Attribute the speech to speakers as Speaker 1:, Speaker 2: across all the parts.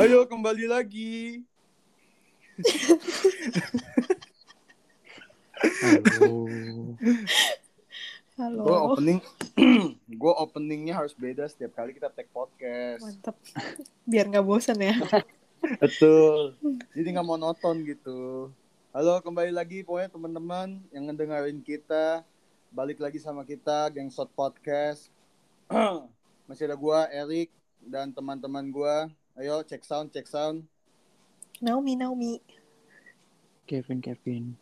Speaker 1: Ayo kembali lagi.
Speaker 2: Halo.
Speaker 3: Halo.
Speaker 1: Gue opening, gue openingnya harus beda setiap kali kita take podcast.
Speaker 3: Mantap. Biar nggak bosan ya.
Speaker 1: Betul. Jadi nggak monoton gitu. Halo kembali lagi pokoknya teman-teman yang ngedengerin kita. Balik lagi sama kita Geng Shot Podcast. Masih ada gua Erik dan teman-teman gua. Ayo cek sound, cek sound.
Speaker 3: Naomi, Naomi.
Speaker 2: Kevin, Kevin.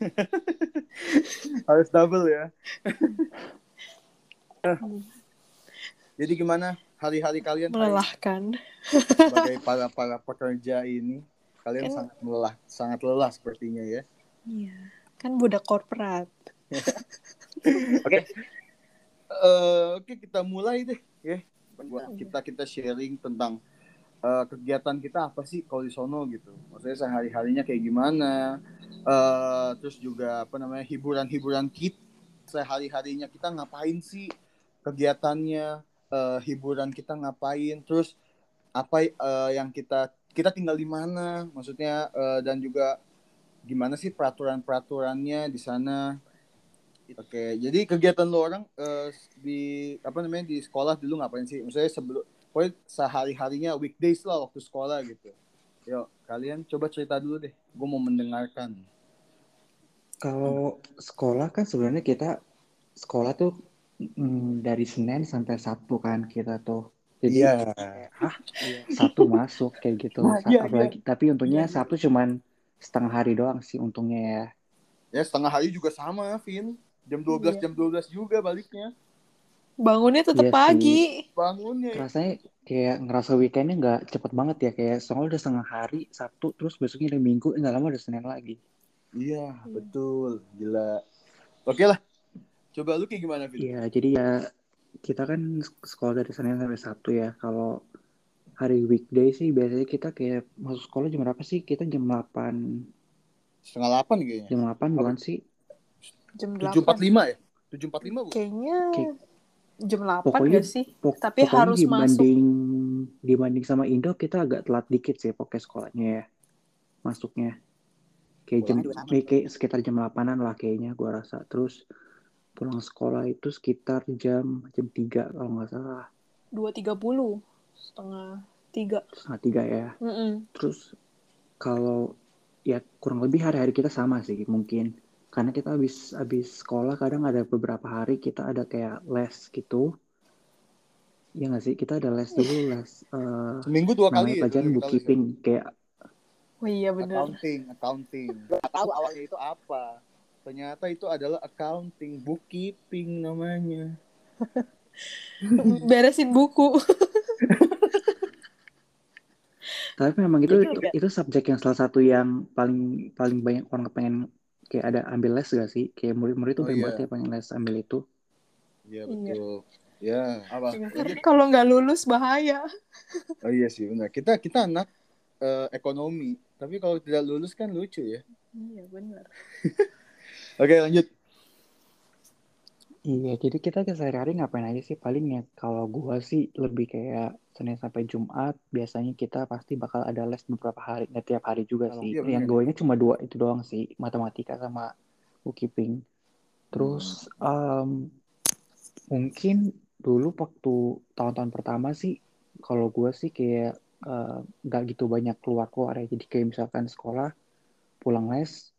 Speaker 1: Harus double ya. Jadi gimana hari-hari kalian
Speaker 3: Melelahkan.
Speaker 1: sebagai para para pekerja ini? Kalian
Speaker 3: Kan-
Speaker 1: sangat lelah, sangat lelah sepertinya ya.
Speaker 3: Iya. Kan budak korporat.
Speaker 1: Oke. Eh, Oke, kita mulai deh, ya. Buat kita kita sharing tentang eh, kegiatan kita apa sih kalau di sono gitu. Maksudnya sehari-harinya kayak gimana? Eh, terus juga apa namanya hiburan-hiburan kita sehari-harinya kita ngapain sih? Kegiatannya, eh, hiburan kita ngapain? Terus apa eh, yang kita kita tinggal di mana? Maksudnya eh, dan juga gimana sih peraturan-peraturannya di sana? Oke, jadi kegiatan lo orang eh, di apa namanya di sekolah dulu ngapain sih? Maksudnya sebelum pokoknya sehari-harinya weekdays lah waktu sekolah gitu. Yuk, kalian coba cerita dulu deh. Gue mau mendengarkan.
Speaker 2: Kalau sekolah kan sebenarnya kita sekolah tuh mm, dari Senin sampai Sabtu kan kita tuh. Jadi hah Sabtu masuk kayak gitu.
Speaker 1: Nah, iya,
Speaker 2: apalagi tapi untungnya
Speaker 1: Iya, iya.
Speaker 2: Sabtu cuman setengah hari doang sih untungnya ya.
Speaker 1: Ya setengah hari juga sama, Vin. Jam 12
Speaker 3: Iya.
Speaker 1: jam 12 juga baliknya.
Speaker 3: Bangunnya tetap
Speaker 2: Iya sih.
Speaker 3: pagi.
Speaker 1: Bangunnya.
Speaker 2: Rasanya kayak ngerasa weekendnya nggak cepet banget ya kayak soalnya udah setengah hari Sabtu terus besoknya udah Minggu eh, nggak lama udah Senin lagi.
Speaker 1: Iya, betul. Gila. Oke lah. Coba lu kayak gimana, Vin?
Speaker 2: Iya, jadi ya kita kan sekolah dari Senin sampai Sabtu ya. Kalau hari weekday sih biasanya kita kayak masuk sekolah jam berapa sih? Kita jam 8,
Speaker 1: Setengah 8 kayaknya.
Speaker 2: jam 8 bukan sih?
Speaker 3: Jam 8.
Speaker 1: 7.45 ya? 7.45 bukan?
Speaker 3: Kayaknya
Speaker 2: Kayak-
Speaker 3: jam 8
Speaker 2: Pokoknya-
Speaker 3: gak sih?
Speaker 2: Pok-
Speaker 3: Tapi
Speaker 2: pokoknya
Speaker 3: harus masuk.
Speaker 2: dibanding dibanding sama Indo kita agak telat dikit sih pokoknya sekolahnya ya. Masuknya. Kayak jam eh, kayak sekitar jam 8-an lah kayaknya gua rasa. Terus pulang sekolah itu sekitar jam jam 3 kalau nggak salah.
Speaker 3: 2.30. Setengah 3.
Speaker 2: Setengah tiga ya.
Speaker 3: Mm-mm.
Speaker 2: Terus kalau ya kurang lebih hari-hari kita sama sih mungkin karena kita habis habis sekolah kadang ada beberapa hari kita ada kayak les gitu. Ya nggak sih kita ada les dulu les eh,
Speaker 1: Seminggu dua kali ya?
Speaker 2: pelajaran
Speaker 1: kali
Speaker 2: bookkeeping kayak
Speaker 3: Oh iya bener.
Speaker 1: accounting, accounting. Gak tahu awalnya itu apa. Ternyata itu adalah accounting, bookkeeping namanya.
Speaker 3: Beresin buku.
Speaker 2: tapi memang itu itu, itu subjek yang salah satu yang paling paling banyak orang pengen kayak ada ambil les gak sih kayak murid-murid tuh
Speaker 1: Oh, iya.
Speaker 2: banget ya pengen les ambil itu
Speaker 1: Iya
Speaker 3: Iya.
Speaker 1: betul. Ya, apa?
Speaker 3: Kalau nggak lulus bahaya.
Speaker 1: Oh iya sih benar. Kita kita anak eh, ekonomi, tapi kalau tidak lulus kan lucu ya.
Speaker 3: Iya bener.
Speaker 1: Oke lanjut.
Speaker 2: Iya, jadi kita ke sehari-hari ngapain aja sih? Paling ya kalau gua sih lebih kayak Senin sampai Jumat, biasanya kita pasti bakal ada les beberapa hari, nggak tiap hari juga
Speaker 1: Kalau-
Speaker 2: sih.
Speaker 1: iya,
Speaker 2: Yang
Speaker 1: bener.
Speaker 2: goanya cuma dua itu doang sih, matematika sama bookkeeping. Terus em, mungkin dulu waktu tahun-tahun pertama sih, kalau gua sih kayak eh, nggak gitu banyak keluar-keluar ya. Jadi kayak misalkan sekolah, pulang les,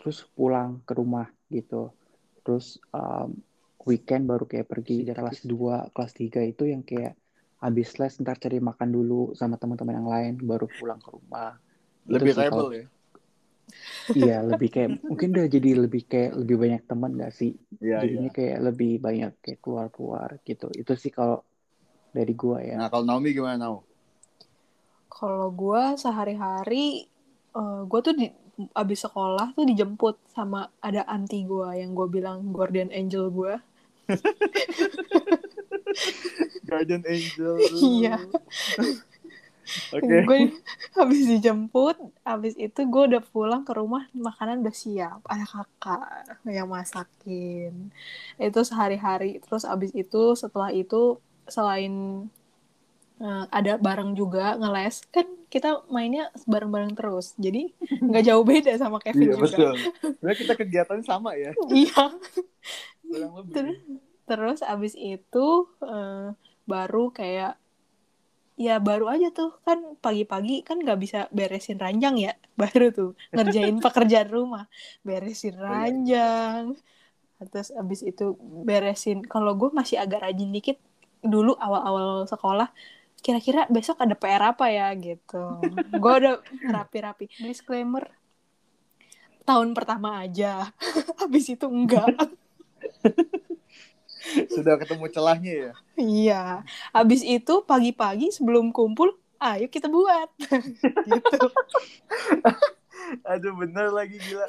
Speaker 2: terus pulang ke rumah gitu. Terus um, weekend baru kayak pergi dari kelas 2, kelas 3 itu yang kayak habis les ntar cari makan dulu sama teman-teman yang lain baru pulang ke rumah. Itu
Speaker 1: Lebih rebel
Speaker 2: kalau-
Speaker 1: ya.
Speaker 2: Iya, lebih kayak mungkin udah jadi lebih kayak lebih banyak teman gak sih?
Speaker 1: Iya
Speaker 2: Jadinya
Speaker 1: iya.
Speaker 2: kayak lebih banyak kayak keluar-keluar gitu. Itu sih kalau dari gua ya.
Speaker 1: Nah kalau Naomi gimana Nau?
Speaker 3: Kalau gue sehari-hari, eh gue tuh di, abis sekolah tuh dijemput sama ada anti gue yang gue bilang guardian angel gue.
Speaker 1: Guardian Angel.
Speaker 3: Iya.
Speaker 1: Oke.
Speaker 3: Gue habis dijemput, habis itu gue udah pulang ke rumah, makanan udah siap. Ada kakak yang masakin. Itu sehari-hari. Terus abis itu, setelah itu, selain eh, ada bareng juga ngeles kan kita mainnya bareng-bareng terus jadi nggak jauh beda sama Kevin
Speaker 1: Iya
Speaker 3: juga
Speaker 1: betul. Sebenarnya kita kegiatannya sama ya.
Speaker 3: iya
Speaker 1: Kurang lebih.
Speaker 3: Ter- terus abis itu eh, baru kayak ya baru aja tuh kan pagi-pagi kan nggak bisa beresin ranjang ya baru tuh ngerjain pekerjaan rumah beresin
Speaker 1: Oh, iya.
Speaker 3: ranjang terus abis itu beresin kalau gue masih agak rajin dikit dulu awal-awal sekolah kira-kira besok ada PR apa ya gitu gue udah rapi-rapi disclaimer tahun pertama aja habis itu enggak
Speaker 1: Sudah ketemu celahnya ya.
Speaker 3: Iya, habis itu pagi-pagi sebelum kumpul, ayo kita buat. gitu.
Speaker 1: Aduh bener lagi gila.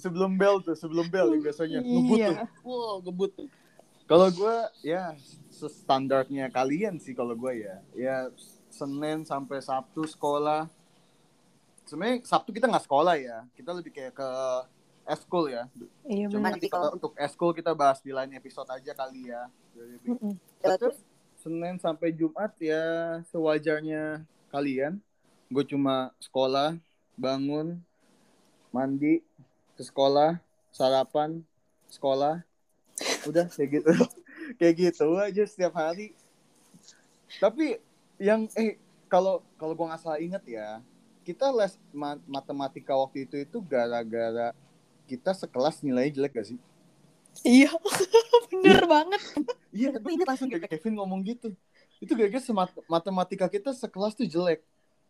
Speaker 1: Sebelum bel tuh, sebelum bel biasanya ngebut
Speaker 3: Iya.
Speaker 1: tuh. Wow, ngebut. Kalau gue ya standarnya kalian sih kalau gue ya. Ya Senin sampai Sabtu sekolah. Sebenarnya Sabtu kita nggak sekolah ya. Kita lebih kayak ke eskul ya.
Speaker 3: Iya
Speaker 1: Cuma nanti kalau untuk eskul kita bahas di lain episode aja kali ya. Terus Senin sampai Jumat ya sewajarnya kalian. Gue cuma sekolah, bangun, mandi, ke sekolah, sarapan, sekolah. Udah kayak gitu. kayak gitu aja setiap hari. Tapi yang eh kalau kalau gue nggak salah inget ya, kita les ma- matematika waktu itu itu gara-gara kita sekelas nilainya jelek gak sih?
Speaker 3: Iya, bener banget.
Speaker 1: Iya, gue ingat langsung kayak Kevin ngomong gitu. Itu gara-gara semat- matematika kita sekelas tuh jelek.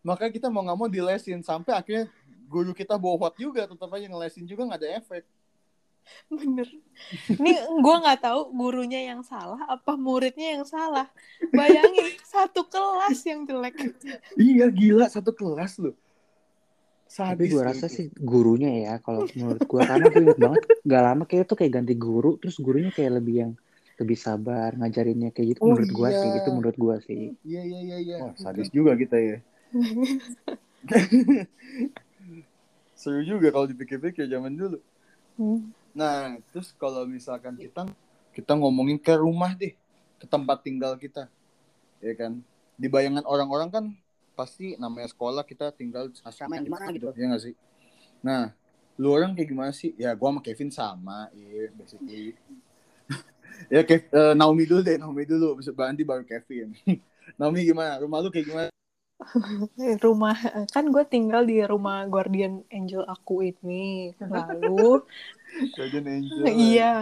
Speaker 1: Makanya kita mau nggak mau dilesin sampai akhirnya guru kita bowot juga tetap aja ngelesin juga nggak ada efek.
Speaker 3: Bener. Ini gue nggak tahu gurunya yang salah apa muridnya yang salah. Bayangin satu kelas yang jelek.
Speaker 1: Iya gila satu kelas loh.
Speaker 2: Tapi
Speaker 1: Sadis
Speaker 2: gue rasa
Speaker 1: itu.
Speaker 2: sih gurunya ya kalau menurut gue karena gue inget banget gak lama kayak tuh kayak ganti guru terus gurunya kayak lebih yang lebih sabar ngajarinnya kayak gitu
Speaker 1: Oh,
Speaker 2: menurut gue
Speaker 1: iya.
Speaker 2: sih gitu menurut gue sih
Speaker 1: Iya iya iya iya. Wah, sadis juga kita ya. Seru juga kalau dipikir-pikir zaman dulu.
Speaker 3: Hmm.
Speaker 1: Nah, terus kalau misalkan kita kita ngomongin ke rumah deh, ke tempat tinggal kita, ya kan? Di bayangan orang-orang kan pasti namanya sekolah kita tinggal di asrama yang gimana gitu, ya nggak sih? Nah, lu orang kayak gimana sih? Ya, gua sama Kevin sama, iya, basically. ya, Kev, eh, Naomi dulu deh, Naomi dulu, bisa Bandi baru Kevin. Naomi gimana? Rumah lu kayak gimana?
Speaker 3: Rumah kan gue tinggal di rumah guardian angel aku ini. Lalu
Speaker 1: Guardian Angel.
Speaker 3: Iya.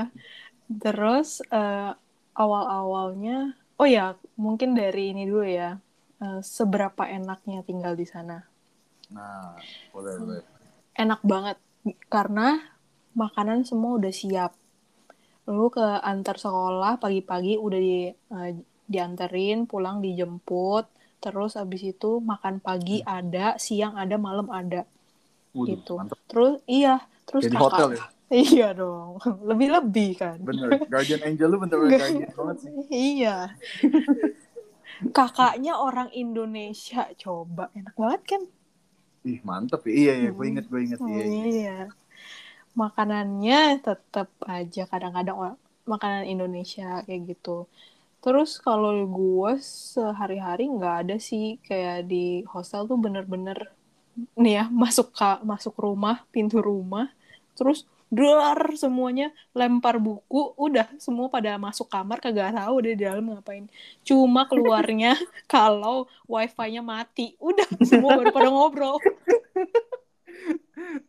Speaker 3: Terus eh, awal-awalnya, oh ya mungkin dari ini dulu ya. Eh, seberapa enaknya tinggal di sana?
Speaker 1: Nah, boleh boleh.
Speaker 3: Enak banget karena makanan semua udah siap. Lu ke antar sekolah pagi-pagi udah di eh, dianterin, pulang dijemput. Terus abis itu makan pagi ada, siang ada, malam ada.
Speaker 1: Waduh,
Speaker 3: Gitu.
Speaker 1: mantap.
Speaker 3: Terus iya, terus
Speaker 1: Kayak di
Speaker 3: kakak.
Speaker 1: hotel ya?
Speaker 3: Iya dong, lebih-lebih kan.
Speaker 1: Bener. Guardian Angel lu bener-bener guardian banget sih.
Speaker 3: Iya. Kakaknya orang Indonesia, coba enak banget kan?
Speaker 1: Ih, mantep ya. Iya, iya. Gue
Speaker 3: Hmm.
Speaker 1: inget, gue inget. Iya, iya.
Speaker 3: Iya. Makanannya tetap aja kadang-kadang makanan Indonesia kayak gitu. Terus kalau gue sehari-hari nggak ada sih kayak di hostel tuh bener-bener nih ya masuk ka, masuk rumah pintu rumah terus dar semuanya lempar buku udah semua pada masuk kamar kagak tahu udah di dalam ngapain cuma keluarnya kalau wifi-nya mati udah semua baru pada ngobrol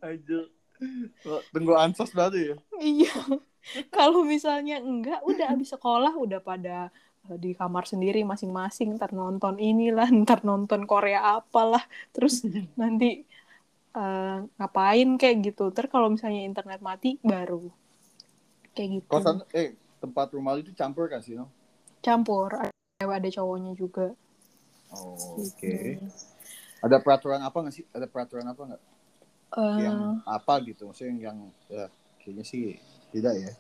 Speaker 1: Aja. Tunggu ansos baru ya.
Speaker 3: Iya. Kalau misalnya enggak, udah abis sekolah udah pada eh, di kamar sendiri masing-masing, ntar nonton inilah, ntar nonton Korea apalah, terus nanti eh, ngapain kayak gitu. Terus kalau misalnya internet mati baru kayak gitu.
Speaker 1: Kosan, eh, tempat rumah itu campur kan sih, no?
Speaker 3: Campur, ada cewek ada cowoknya juga.
Speaker 1: Oh, oke.
Speaker 3: Gitu.
Speaker 1: Ada peraturan apa nggak sih? Ada peraturan apa nggak?
Speaker 3: Eh,
Speaker 1: Yang apa gitu? Maksudnya yang, ya, kayaknya sih tidak ya.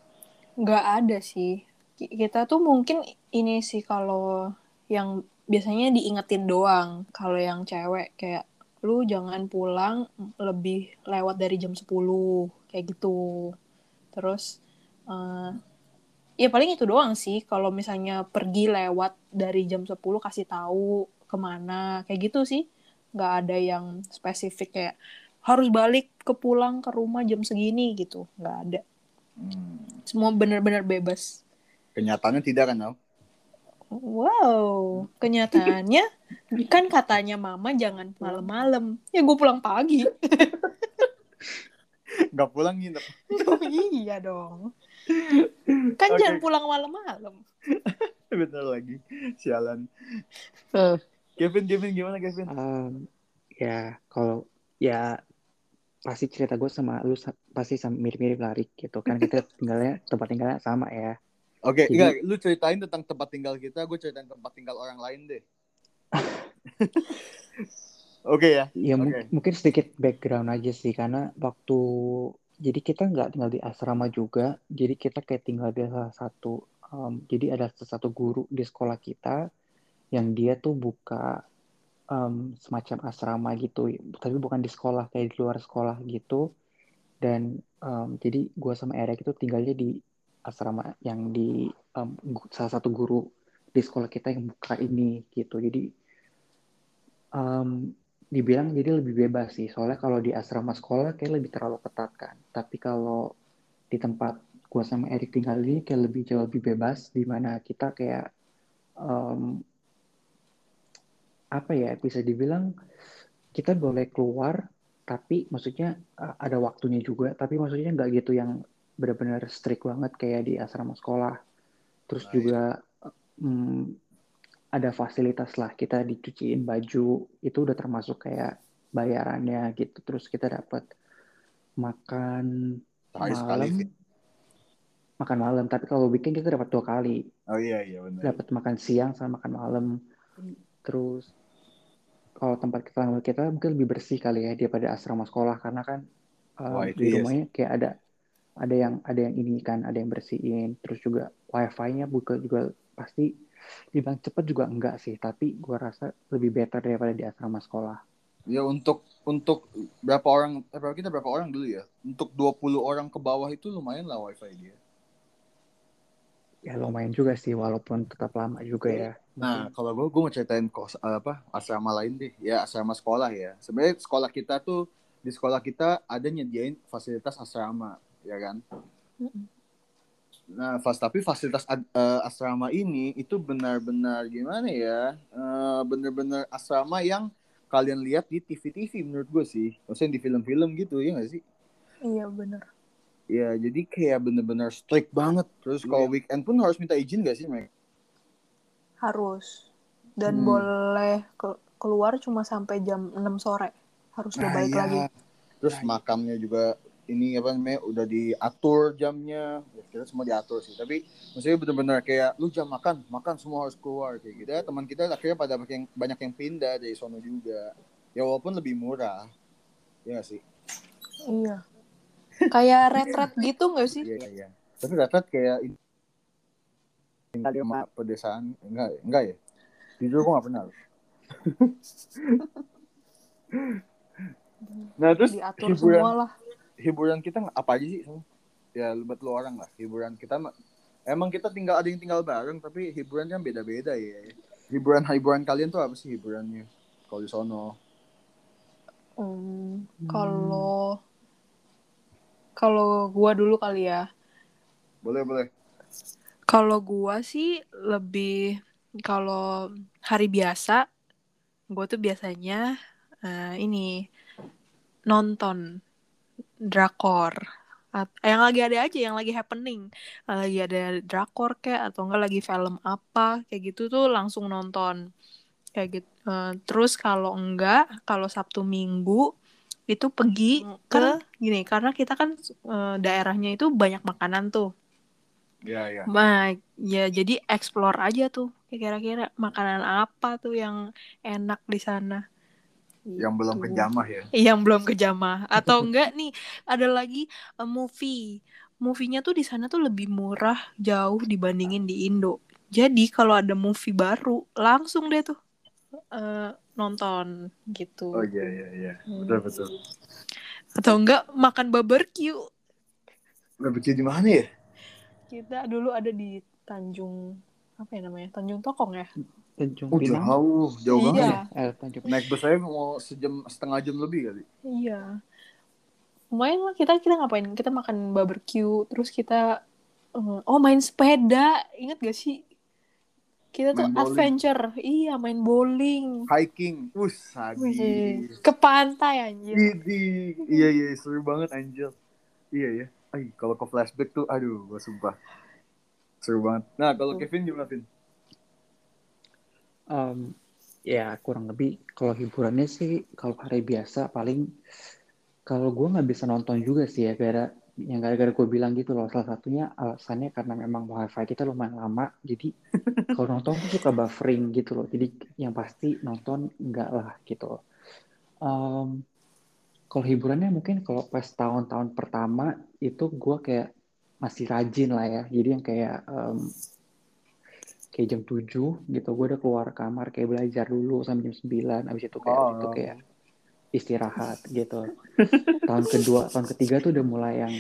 Speaker 3: nggak ada sih. Ki- Kita tuh mungkin ini sih kalau yang biasanya diingetin doang. Kalau yang cewek kayak lu jangan pulang lebih lewat dari jam 10 kayak gitu. Terus eh ya paling itu doang sih kalau misalnya pergi lewat dari jam 10 kasih tahu ke mana kayak gitu sih nggak ada yang spesifik kayak harus balik ke pulang ke rumah jam segini gitu nggak ada
Speaker 1: Hmm.
Speaker 3: semua benar-benar bebas
Speaker 1: Kenyataannya tidak kan, Al?
Speaker 3: Wow kenyataannya kan katanya mama jangan malam-malam ya gue pulang pagi
Speaker 1: Nggak pulang nginep.
Speaker 3: oh, iya dong kan
Speaker 1: Oke.
Speaker 3: jangan pulang malam-malam
Speaker 1: Bener lagi. Sialan.
Speaker 2: Eh.
Speaker 1: Kevin, Kevin gimana Kevin?
Speaker 2: Um, ya kalau ya pasti cerita gue sama lu pasti sama mirip-mirip lah Rik, gitu kan kita tinggalnya tempat tinggalnya sama ya
Speaker 1: Oke,
Speaker 2: Jadi-
Speaker 1: enggak, lu ceritain tentang tempat tinggal kita, gue ceritain tempat tinggal orang lain deh. Oke ya.
Speaker 2: ya mu-
Speaker 1: Oke.
Speaker 2: mungkin sedikit background aja sih karena waktu jadi kita nggak tinggal di asrama juga jadi kita kayak tinggal di salah satu um, jadi ada satu guru di sekolah kita yang dia tuh buka um, semacam asrama gitu tapi bukan di sekolah kayak di luar sekolah gitu dan um, jadi gua sama Eric itu tinggalnya di asrama yang di um, salah satu guru di sekolah kita yang buka ini gitu. Jadi um, dibilang jadi lebih bebas sih. Soalnya kalau di asrama sekolah kayak lebih terlalu ketat kan. Tapi kalau di tempat gua sama Erik tinggal ini kayak lebih jauh lebih bebas di mana kita kayak em, apa ya bisa dibilang kita boleh keluar tapi maksudnya uh, ada waktunya juga. Tapi maksudnya nggak gitu yang benar-benar strict banget kayak di asrama sekolah. Terus
Speaker 1: Baik.
Speaker 2: juga mm, ada fasilitas lah kita dicuciin baju itu udah termasuk kayak bayarannya gitu. Terus kita dapat makan
Speaker 1: sekali
Speaker 2: malam.
Speaker 1: sih.
Speaker 2: makan malam tapi kalau weekend kita dapat dua kali.
Speaker 1: Oh iya iya benar.
Speaker 2: dapat makan siang sama makan malam. Terus kalau tempat kita kita mungkin lebih bersih kali ya daripada asrama sekolah. Karena kan um,
Speaker 1: Wah,
Speaker 2: di
Speaker 1: iya
Speaker 2: rumahnya kayak ada ada yang ada yang ini kan ada yang bersihin terus juga wifi-nya buka juga pasti dibilang cepet juga enggak sih tapi gua rasa lebih better daripada di asrama sekolah
Speaker 1: Ya untuk untuk berapa orang berapa kita berapa orang dulu ya? Untuk 20 orang ke bawah itu lumayan lah wifi dia.
Speaker 2: ya lumayan juga sih walaupun tetap lama juga ya
Speaker 1: Nah, kalau gue gue mau ceritain kos apa asrama lain deh. Ya asrama sekolah ya. Sebenarnya sekolah kita tuh di sekolah kita ada nyediain fasilitas asrama, ya kan?
Speaker 3: Mm-mm.
Speaker 1: Nah, fas tapi fasilitas ad- eh, asrama ini itu benar-benar gimana ya? Eh, benar-benar asrama yang kalian lihat di TV-TV menurut gue sih. Maksudnya di film-film gitu ya nggak sih?
Speaker 3: iya bener
Speaker 1: Ya, jadi kayak bener-bener strict banget. Terus kalau weekend pun harus minta izin gak sih mereka?
Speaker 3: harus dan
Speaker 1: Hmm.
Speaker 3: boleh ke- keluar cuma sampai jam 6 sore harus udah balik
Speaker 1: iya.
Speaker 3: lagi
Speaker 1: Terus
Speaker 2: Nah, iya.
Speaker 1: makamnya juga ini apa namanya udah diatur jamnya. Ya, kita semua diatur sih. Tapi maksudnya bener-bener kayak lu jam makan, makan semua harus keluar kayak gitu. Ya, teman kita akhirnya pada banyak yang, banyak yang pindah dari sono juga. Ya walaupun lebih murah. Ya nggak sih?
Speaker 3: iya kayak retret gitu nggak sih
Speaker 1: Iya, iya. Tapi rata kayak ini tinggal pedesaan enggak enggak ya? Jujur gua gak pernah. nah, terus
Speaker 3: diatur
Speaker 1: hiburan
Speaker 3: semua lah
Speaker 1: hiburan kita apa aja sih? Ya buat lu orang lah. Hiburan kita emang kita tinggal ada yang tinggal bareng tapi hiburan kan beda-beda ya. Hiburan hiburan kalian tuh apa sih hiburannya? Kalau di sono.
Speaker 3: Hmm, kalau kalau gua dulu kali ya
Speaker 1: Boleh, boleh.
Speaker 3: Kalau gua sih lebih kalau hari biasa gua tuh biasanya eh, ini nonton drakor. At- yang lagi ada aja, yang lagi happening. Lagi ada drakor kayak atau enggak lagi film apa kayak gitu tuh langsung nonton. Kayak gitu. Eh, terus kalau enggak, kalau Sabtu Minggu itu pergi ke gini karena kita kan eh, daerahnya itu banyak makanan tuh.
Speaker 1: Ya, ya.
Speaker 3: Nah, ya jadi explore aja tuh. Kira-kira makanan apa tuh yang enak di sana.
Speaker 1: Yang belum
Speaker 3: Gitu.
Speaker 1: kejamah ya.
Speaker 3: Yang belum kejamah. Atau enggak nih, ada lagi uh, movie. Movie-nya tuh di sana tuh lebih murah jauh dibandingin di Indo. Jadi kalau ada movie baru, langsung deh tuh uh, nonton gitu.
Speaker 1: Oh iya, iya, iya.
Speaker 3: Hmm.
Speaker 1: Betul, betul.
Speaker 3: Atau enggak makan barbecue.
Speaker 1: Barbecue di mana ya?
Speaker 3: Kita dulu ada di Tanjung apa ya namanya? Tanjung Tokong ya?
Speaker 2: Tanjung
Speaker 1: Oh
Speaker 2: Pinang.
Speaker 1: jauh, jauh
Speaker 3: Iya.
Speaker 1: banget. ya.
Speaker 2: Eh, Tanjung
Speaker 1: Naik bus saya mau sejam setengah jam lebih kali.
Speaker 3: Iya. Lumayan lah kita kita ngapain? Kita makan barbecue, terus kita eh, oh main sepeda. Ingat gak sih? Kita tuh
Speaker 1: Main bowling.
Speaker 3: adventure. Iya, main bowling.
Speaker 1: Hiking, us,
Speaker 3: ke pantai anjir.
Speaker 1: Idi. Iya iya seru banget Angel. Iya ya. Ay, kalau ke flashback tuh aduh gua sumpah. Seru banget. Nah, kalau Kevin gimana, Vin?
Speaker 2: Em, ya kurang lebih kalau hiburannya sih kalau hari biasa paling kalau gue nggak bisa nonton juga sih ya gara yang gara-gara gue bilang gitu loh. Salah satunya alasannya karena memang wifi kita lumayan lama jadi kalau nonton tuh suka buffering gitu loh. Jadi yang pasti nonton enggak lah gitu. Em, kalau hiburannya mungkin kalau pas tahun-tahun pertama itu gue kayak masih rajin lah ya. Jadi yang kayak em, kayak jam 7 gitu gue udah keluar kamar kayak belajar dulu sampai jam 9 habis itu kayak
Speaker 1: Oh.
Speaker 2: itu kayak istirahat gitu tahun kedua tahun ketiga tuh udah mulai yang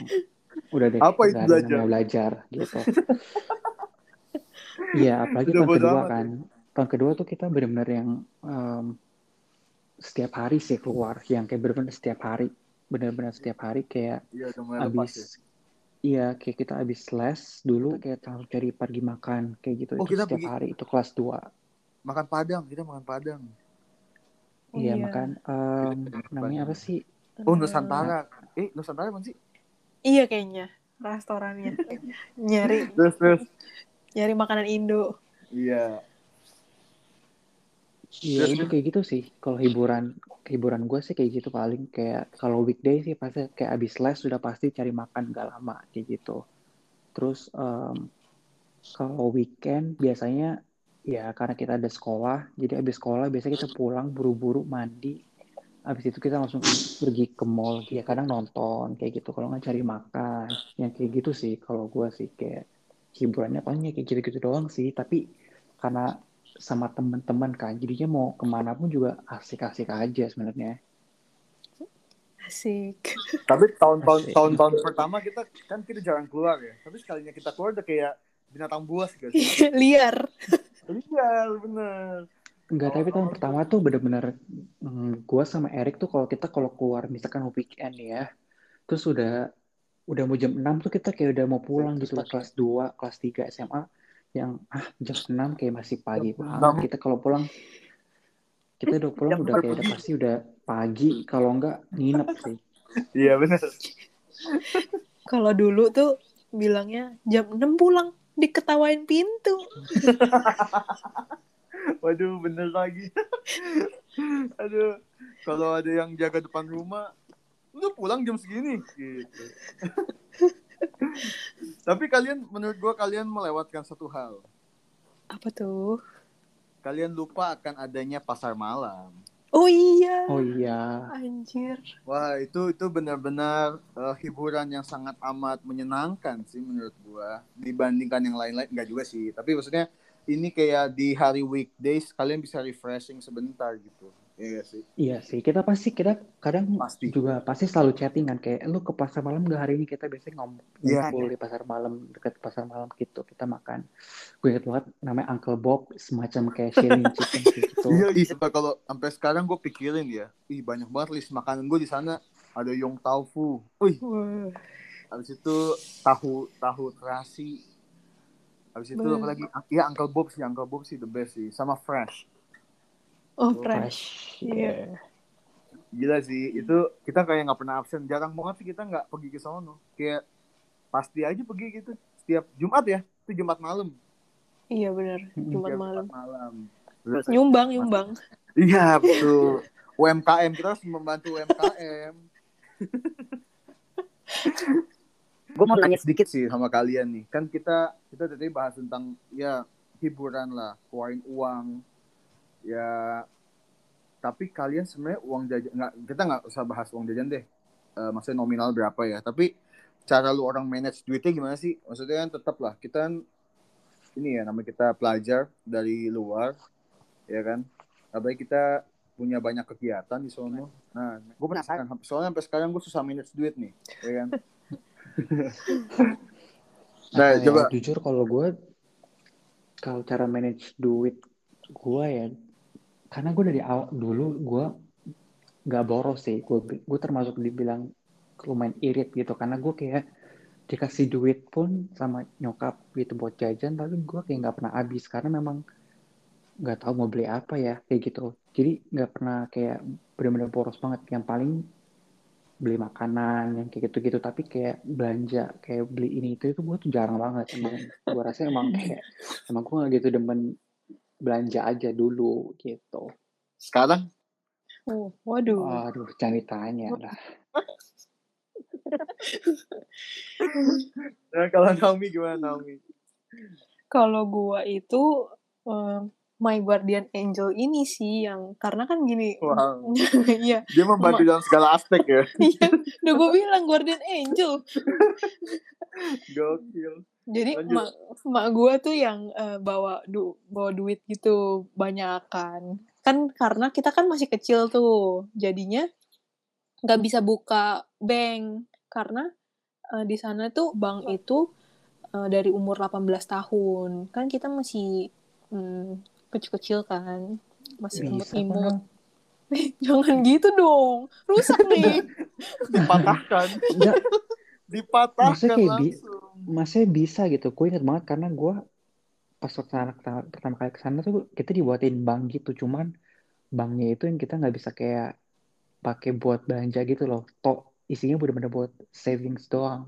Speaker 2: udah deh
Speaker 1: Apa itu belajar?
Speaker 2: belajar gitu iya apalagi
Speaker 1: Udah
Speaker 2: tahun kedua
Speaker 1: amat
Speaker 2: kan tahun kedua tuh kita benar-benar yang em, setiap hari sih keluar yang kayak benar-benar setiap hari benar-benar setiap hari kayak
Speaker 1: Iya, lepas ya.
Speaker 2: Iya kayak kita abis les dulu kayak langsung cari pergi makan kayak gitu
Speaker 1: Oh,
Speaker 2: itu
Speaker 1: kita
Speaker 2: setiap
Speaker 1: pergi-
Speaker 2: hari itu kelas 2
Speaker 1: Makan Padang, kita makan Padang.
Speaker 3: Oh,
Speaker 2: iya
Speaker 3: iya.
Speaker 2: makan em, namanya apa sih
Speaker 1: Oh,
Speaker 3: Eh,
Speaker 1: Nusantara. Eh, Nusantara mana sih?
Speaker 3: Iya kayaknya restorannya. nyari
Speaker 1: Terus terus.
Speaker 3: nyari makanan Indo.
Speaker 1: Iya.
Speaker 2: Iya itu kayak gitu sih. Kalau hiburan hiburan gue sih kayak gitu paling kayak kalau weekday sih pasti kayak abis les sudah pasti cari makan gak lama kayak gitu. Terus em, kalau weekend biasanya ya karena kita ada sekolah, jadi abis sekolah biasanya kita pulang buru-buru mandi. Abis itu kita langsung pergi ke mall, ya kadang nonton kayak gitu. Kalau nggak cari makan, yang kayak gitu sih. Kalau gue sih kayak hiburannya paling ya kayak gitu-gitu doang sih. Tapi karena sama teman-teman kan jadinya mau ke mana pun juga asik-asik aja sebenarnya
Speaker 3: Asik.
Speaker 1: Tapi tahun-tahun tahun-tahun pertama kita kan kita jarang keluar ya. Tapi sekalinya kita keluar udah kayak binatang buas gitu.
Speaker 3: Liar.
Speaker 1: Iya, bener.
Speaker 2: enggak tapi tahun pertama tuh bener-bener mm, gue sama Erik tuh kalau kita kalau keluar misalkan mau weekend ya terus udah udah mau jam 6 tuh kita kayak udah mau pulang gitu kelas 2 kelas 3 SMA yang ah jam 6 kayak masih pagi banget
Speaker 1: 6.
Speaker 2: kita kalau pulang kita udah pulang
Speaker 1: Jam
Speaker 2: udah kayak udah pasti udah pagi kalau enggak nginep sih
Speaker 1: Iya, bener.
Speaker 3: Kalau dulu tuh bilangnya jam 6 pulang diketawain pintu.
Speaker 1: Waduh, bener lagi. Aduh, kalau ada yang jaga depan rumah, lu pulang jam segini gitu. Tapi kalian menurut gua kalian melewatkan satu hal.
Speaker 3: Apa tuh?
Speaker 1: Kalian lupa akan adanya pasar malam.
Speaker 3: Oh iya.
Speaker 2: oh iya
Speaker 3: Anjir.
Speaker 1: Wah, itu itu benar-benar eh, hiburan yang sangat amat menyenangkan sih menurut gua dibandingkan yang lain-lain enggak juga sih. Tapi maksudnya ini kayak di hari weekdays kalian bisa refreshing sebentar gitu. Iya sih?
Speaker 2: Iya sih, kita pasti kita kadang
Speaker 1: Pasti.
Speaker 2: juga pasti selalu chattingan kayak lu ke pasar malam gak hari ini kita biasanya ngom-
Speaker 1: Iya,
Speaker 2: ngumpul di pasar malam dekat pasar malam gitu kita makan. Gue inget banget namanya Uncle Bob semacam kayak sharing chicken gitu.
Speaker 1: Iya, sumpah kalau sampai sekarang gue pikirin ya, ih banyak banget list makanan gue di sana. Ada yong tofu, wih,
Speaker 3: Wah.
Speaker 1: habis itu tahu tahu terasi, habis itu apa lagi? Iya Uncle Bob sih, Uncle Bob sih the best sih, sama fresh.
Speaker 3: Oh, fresh. Iya.
Speaker 1: Gila sih, itu kita kayak nggak pernah absen. Jarang banget sih kita nggak pergi ke sono. Kayak pasti aja pergi gitu. Setiap Jumat ya, itu Jumat malam.
Speaker 3: Iya benar.
Speaker 2: Mm-mm.
Speaker 3: Jumat
Speaker 1: Setiap
Speaker 3: malam.
Speaker 1: Jumat malam. Terus-
Speaker 3: Nyumbang, nyumbang.
Speaker 1: Iya betul. UMKM kita harus membantu UMKM. gue mau nanya sedikit sih sama kalian nih. Kan kita kita tadi bahas tentang ya hiburan lah, keluarin uang. Ya tapi kalian sebenarnya uang jajan nggak kita nggak usah bahas uang jajan deh. Eh, maksudnya nominal berapa ya? Tapi cara lu orang manage duitnya gimana sih? Maksudnya kan tetap lah kita kan ini ya namanya kita pelajar dari luar ya kan apalagi kita punya banyak kegiatan di sono. Nah, gue penasaran. Soalnya sampai sekarang gue susah manage duit nih, ya kan? nah,
Speaker 2: Nah,
Speaker 1: coba.
Speaker 2: jujur kalau gue kalau cara manage duit gue ya karena gue dari awal dulu gue nggak boros sih. Gue gue termasuk dibilang lumayan irit gitu. Karena gue kayak dikasih duit pun sama nyokap gitu buat jajan tapi gue kayak nggak pernah habis. Karena memang nggak tahu mau beli apa ya kayak gitu. Jadi nggak pernah kayak benar-benar boros banget. Yang paling beli makanan yang kayak gitu-gitu. Tapi kayak belanja kayak beli ini itu itu gue tuh jarang banget. Emang gue rasa emang kayak emang gue gitu demen belanja aja dulu gitu
Speaker 1: Sekarang
Speaker 3: Oh, waduh.
Speaker 2: aduh jangan ditanya lah
Speaker 1: nah, kalau Naomi gimana Naomi?
Speaker 3: Kalau gua itu eh, My Guardian Angel ini sih yang karena kan gini.
Speaker 1: Wow.
Speaker 3: Iya,
Speaker 1: Dia membantu dalam segala aspek ya.
Speaker 3: iya. Udah gue bilang Guardian Angel.
Speaker 1: Gokil.
Speaker 3: Jadi
Speaker 1: Lanjut.
Speaker 3: mak mak gue tuh yang eh, bawa du bawa duit gitu banyak kan. Kan karena kita kan masih kecil tuh. Jadinya nggak bisa buka bank karena eh, di sana tuh bank itu eh, dari umur 18 tahun. Kan kita masih hmm, kecil-kecil kan. Masih
Speaker 2: bisa
Speaker 3: imut-imut. Jangan gitu dong. Rusak nih.
Speaker 1: Dipatahkan. Dipatahkan
Speaker 2: Maksudnya kayak bi-
Speaker 1: langsung.
Speaker 2: masih bisa gitu gue inget banget karena gue pas pertama, pertama, pertama kali ke sana tuh kita dibuatin bank gitu cuman banknya itu yang kita nggak bisa kayak pakai buat belanja gitu loh tok isinya bener-bener buat savings doang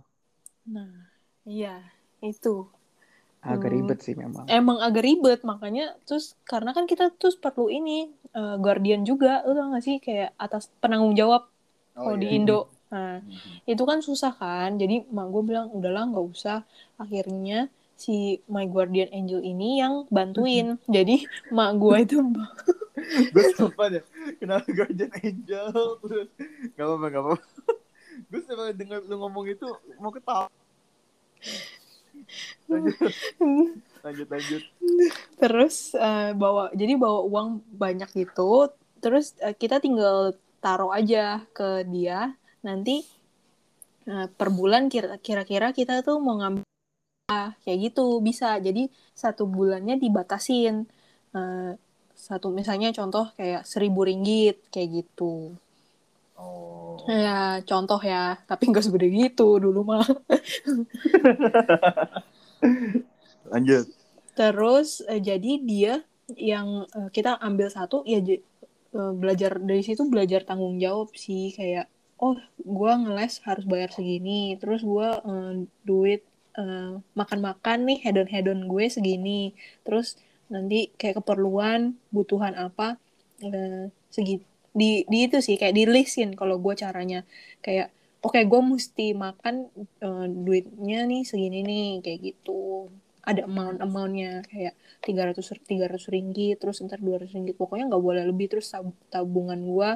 Speaker 3: Nah, iya, itu.
Speaker 2: Agak
Speaker 3: Hmm.
Speaker 2: ribet sih memang
Speaker 3: Emang agak ribet, makanya terus karena kan kita terus perlu ini eh, guardian juga, lu tau gak sih kayak atas penanggung jawab
Speaker 1: Oh,
Speaker 3: kalau di
Speaker 1: iya.
Speaker 3: Indo. Nah,
Speaker 1: Mhm.
Speaker 3: itu kan susah kan. Jadi mak gue bilang udahlah nggak usah. Akhirnya si my guardian angel ini yang bantuin. Jadi mak gue itu
Speaker 1: gue sumpah deh kenapa Guardian Angel terus gak apa-apa gak apa-apa gue setiap denger lu ngomong itu mau ketawa lanjut lanjut
Speaker 3: terus eh, bawa jadi bawa uang banyak gitu. Terus eh, kita tinggal taruh aja ke dia. Nanti eh, per bulan kira- kira-kira kita tuh mau ngambil kayak gitu bisa. Jadi satu bulannya dibatasin. Eh, satu misalnya contoh kayak seribu ringgit kayak gitu.
Speaker 1: Oh.
Speaker 3: Ya contoh ya, tapi nggak segede gitu dulu mah.
Speaker 1: lanjut.
Speaker 3: Terus eh, jadi dia yang eh, kita ambil satu ya eh, belajar dari situ belajar tanggung jawab sih. Kayak oh gua ngeles harus bayar segini. Terus gua eh, duit eh, makan-makan nih hedon-hedon gue segini. Terus nanti kayak keperluan butuhan apa eh, segi di di itu sih kayak di listin kalau gue caranya. Kayak oke gue mesti makan eh, duitnya nih segini nih kayak gitu. Ada amount amountnya kayak 300 300 ringgit terus ntar 200 ringgit. Pokoknya nggak boleh lebih terus tab- tabungan gua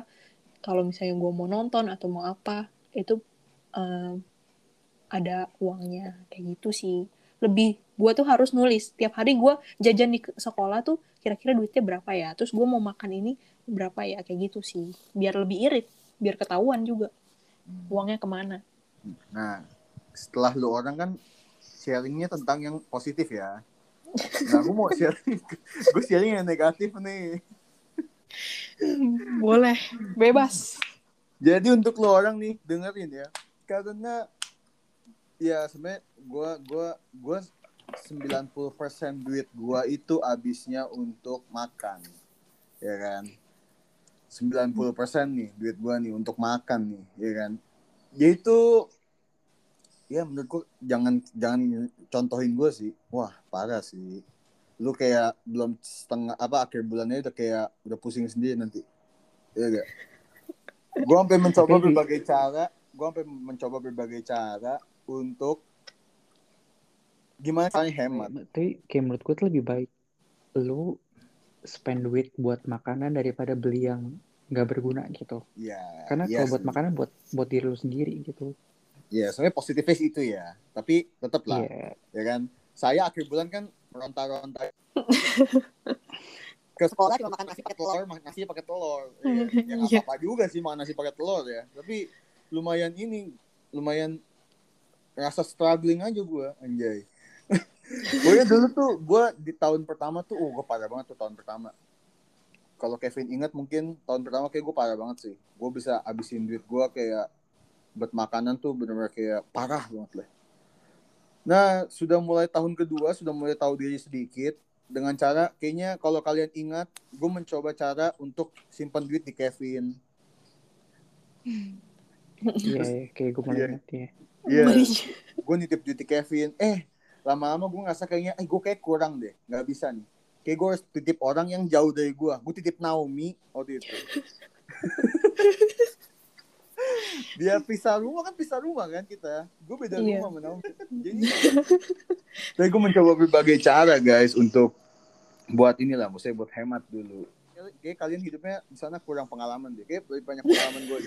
Speaker 3: kalau misalnya gua mau nonton atau mau apa itu eh, ada uangnya. Kayak gitu sih. Lebih gua tuh harus nulis. Tiap hari gua jajan di sekolah tuh kira-kira duitnya berapa ya? Terus gua mau makan ini berapa ya kayak gitu sih. Biar lebih irit biar ketahuan juga uangnya ke mana.
Speaker 1: Nah setelah lu orang kan sharingnya tentang yang positif ya. Nah gue mau sharing gue sharing yang negatif nih.
Speaker 3: Boleh bebas.
Speaker 1: Jadi untuk lo orang nih dengerin ya, karena ya sebenarnya gua gua gua 90% duit gua itu habisnya untuk makan. Ya kan? 90% nih duit gua nih untuk makan nih, ya kan? Ya itu ya menurutku jangan jangan contohin gue sih. Wah, parah sih. Lu kayak belum setengah apa akhir bulannya udah kayak udah pusing sendiri nanti. Iya gak? gue sampai mencoba berbagai cara gue sampai mencoba berbagai cara untuk gimana caranya hemat
Speaker 2: tapi kayak menurut gue tuh lebih baik lu spend duit buat makanan daripada beli yang nggak berguna gitu.
Speaker 1: Ya
Speaker 2: karena
Speaker 1: iya
Speaker 2: kalau buat makanan buat buat diri lu sendiri gitu.
Speaker 1: Ya sebenarnya positifnya sih itu ya. Tapi tetap lah
Speaker 2: iya.
Speaker 1: ya kan? Saya akhir bulan kan meronta-ronta. Ke sekolah cuma makan nasi pakai telur makan nasi pakai telur. Ya, ya
Speaker 3: Iya.
Speaker 1: apa-apa juga sih makan nasi pakai telur ya. Tapi lumayan ini lumayan rasa struggling aja gua anjay gue dulu tuh gue di tahun pertama tuh, oh gue parah banget tuh tahun pertama. Kalau Kevin ingat mungkin tahun pertama kayak gue parah banget sih. Gue bisa abisin duit gue kayak buat makanan tuh bener-bener kayak parah banget lah. Nah, sudah mulai tahun kedua, sudah mulai tahu diri sedikit dengan cara kayaknya kalau kalian ingat, gue mencoba cara untuk simpan duit di Kevin.
Speaker 2: Iya, yeah, kayak gue malah
Speaker 1: Iya.
Speaker 2: ingat ya.
Speaker 1: Iya,
Speaker 3: Iya.
Speaker 1: gue nitip duit di Kevin. Eh, lama-lama gue ngerasa kayaknya, eh gue kayak kurang deh, nggak bisa nih. Kayak gue harus titip orang yang jauh dari gue. Gue titip Naomi waktu itu. Dia pisah rumah kan pisah rumah kan kita. Gue beda
Speaker 3: Iya.
Speaker 1: rumah sama Naomi. Jadi, tapi gue mencoba berbagai cara guys untuk buat inilah, maksudnya buat hemat dulu. Kayak kalian hidupnya di sana kurang pengalaman deh. Kayak lebih banyak pengalaman gue.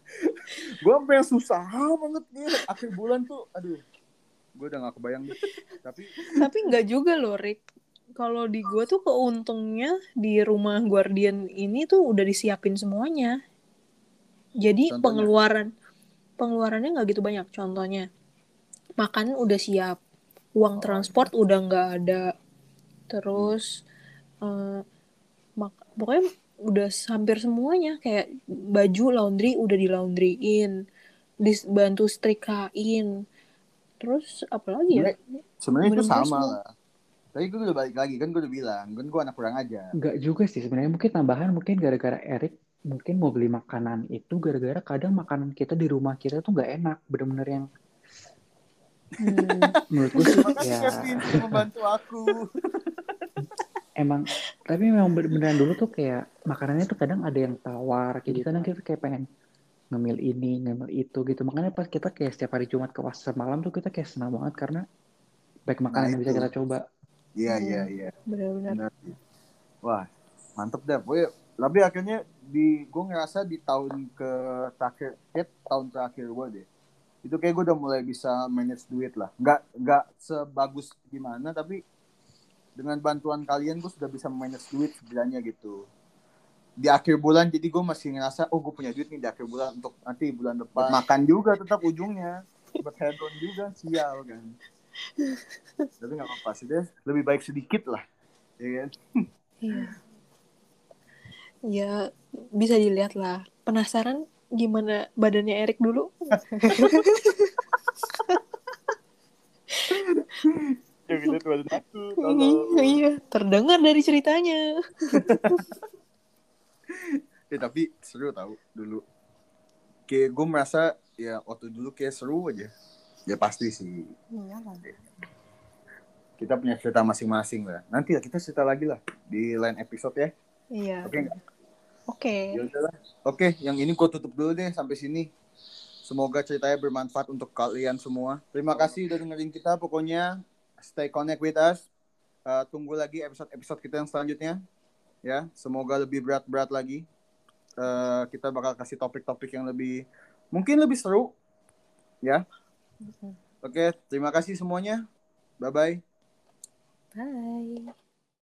Speaker 1: gue sampai yang susah banget nih. Akhir bulan tuh, aduh, gue udah gak kebayang deh. Tapi
Speaker 3: Tapi nggak juga loh, Rick. Kalau di gua tuh keuntungnya di rumah Guardian ini tuh udah disiapin semuanya. Jadi
Speaker 1: Contohnya?
Speaker 3: pengeluaran pengeluarannya nggak gitu banyak. Contohnya makan udah siap, uang
Speaker 1: Oh,
Speaker 3: transport udah nggak ada, terus eh, mak- pokoknya udah hampir semuanya kayak baju laundry udah di laundryin, dibantu setrikain, terus apa lagi ya?
Speaker 1: sebenarnya itu sama
Speaker 3: semua.
Speaker 1: lah. Tapi gue udah balik lagi, kan gue udah bilang. Kan gue anak kurang aja.
Speaker 2: Enggak juga sih sebenarnya mungkin tambahan mungkin gara-gara Erik mungkin mau beli makanan itu gara-gara kadang makanan kita di rumah kita tuh nggak enak bener-bener yang
Speaker 3: Hmm.
Speaker 2: menurut gue sih ya
Speaker 1: membantu aku.
Speaker 2: emang tapi memang beneran dulu tuh kayak makanannya tuh kadang ada yang tawar kayak gitu kadang kita kayak pengen ngemil ini ngemil itu gitu makanya pas kita kayak setiap hari Jumat ke pasar malam tuh kita kayak senang banget karena baik makanan
Speaker 1: Nah,
Speaker 2: yang bisa kita coba
Speaker 1: Iya, iya, iya.
Speaker 3: Benar-benar.
Speaker 1: Benar. Wah, mantep deh. Gue, tapi akhirnya di gue ngerasa di tahun ke terakhir, tahun terakhir gue deh. Itu kayak gue udah mulai bisa manage duit lah. Nggak, nggak sebagus gimana, tapi dengan bantuan kalian gue sudah bisa manage duit sebenarnya gitu. Di akhir bulan jadi gue masih ngerasa, oh gue punya duit nih di akhir bulan untuk nanti bulan depan. Buat makan juga tetap ujungnya. Buat head on juga, sial kan. Tapi nggak apa-apa sih deh. Lebih baik sedikit lah. Ya kan?
Speaker 3: Iya. Ya, bisa dilihat lah. Penasaran gimana badannya Erik dulu?
Speaker 1: Ya lihat badan aku.
Speaker 3: iya, terdengar dari ceritanya.
Speaker 1: Ya, tapi seru tau dulu. Kayak gue merasa ya waktu dulu kayak seru aja. Ya pasti sih. Kita punya cerita masing-masing lah. Nanti lah kita cerita lagi lah di lain episode ya.
Speaker 3: Iya.
Speaker 1: Oke nggak?
Speaker 3: Oke.
Speaker 1: Ya udahlah. Oke, yang ini gue tutup dulu deh sampai sini. Semoga ceritanya bermanfaat untuk kalian semua. Terima kasih udah dengerin kita. Pokoknya stay connect with us. Uh, tunggu lagi episode-episode kita yang selanjutnya. Ya, semoga lebih berat-berat lagi. Uh, kita bakal kasih topik-topik yang lebih mungkin lebih seru. Ya. Oke, terima kasih semuanya. Bye bye.
Speaker 3: Bye.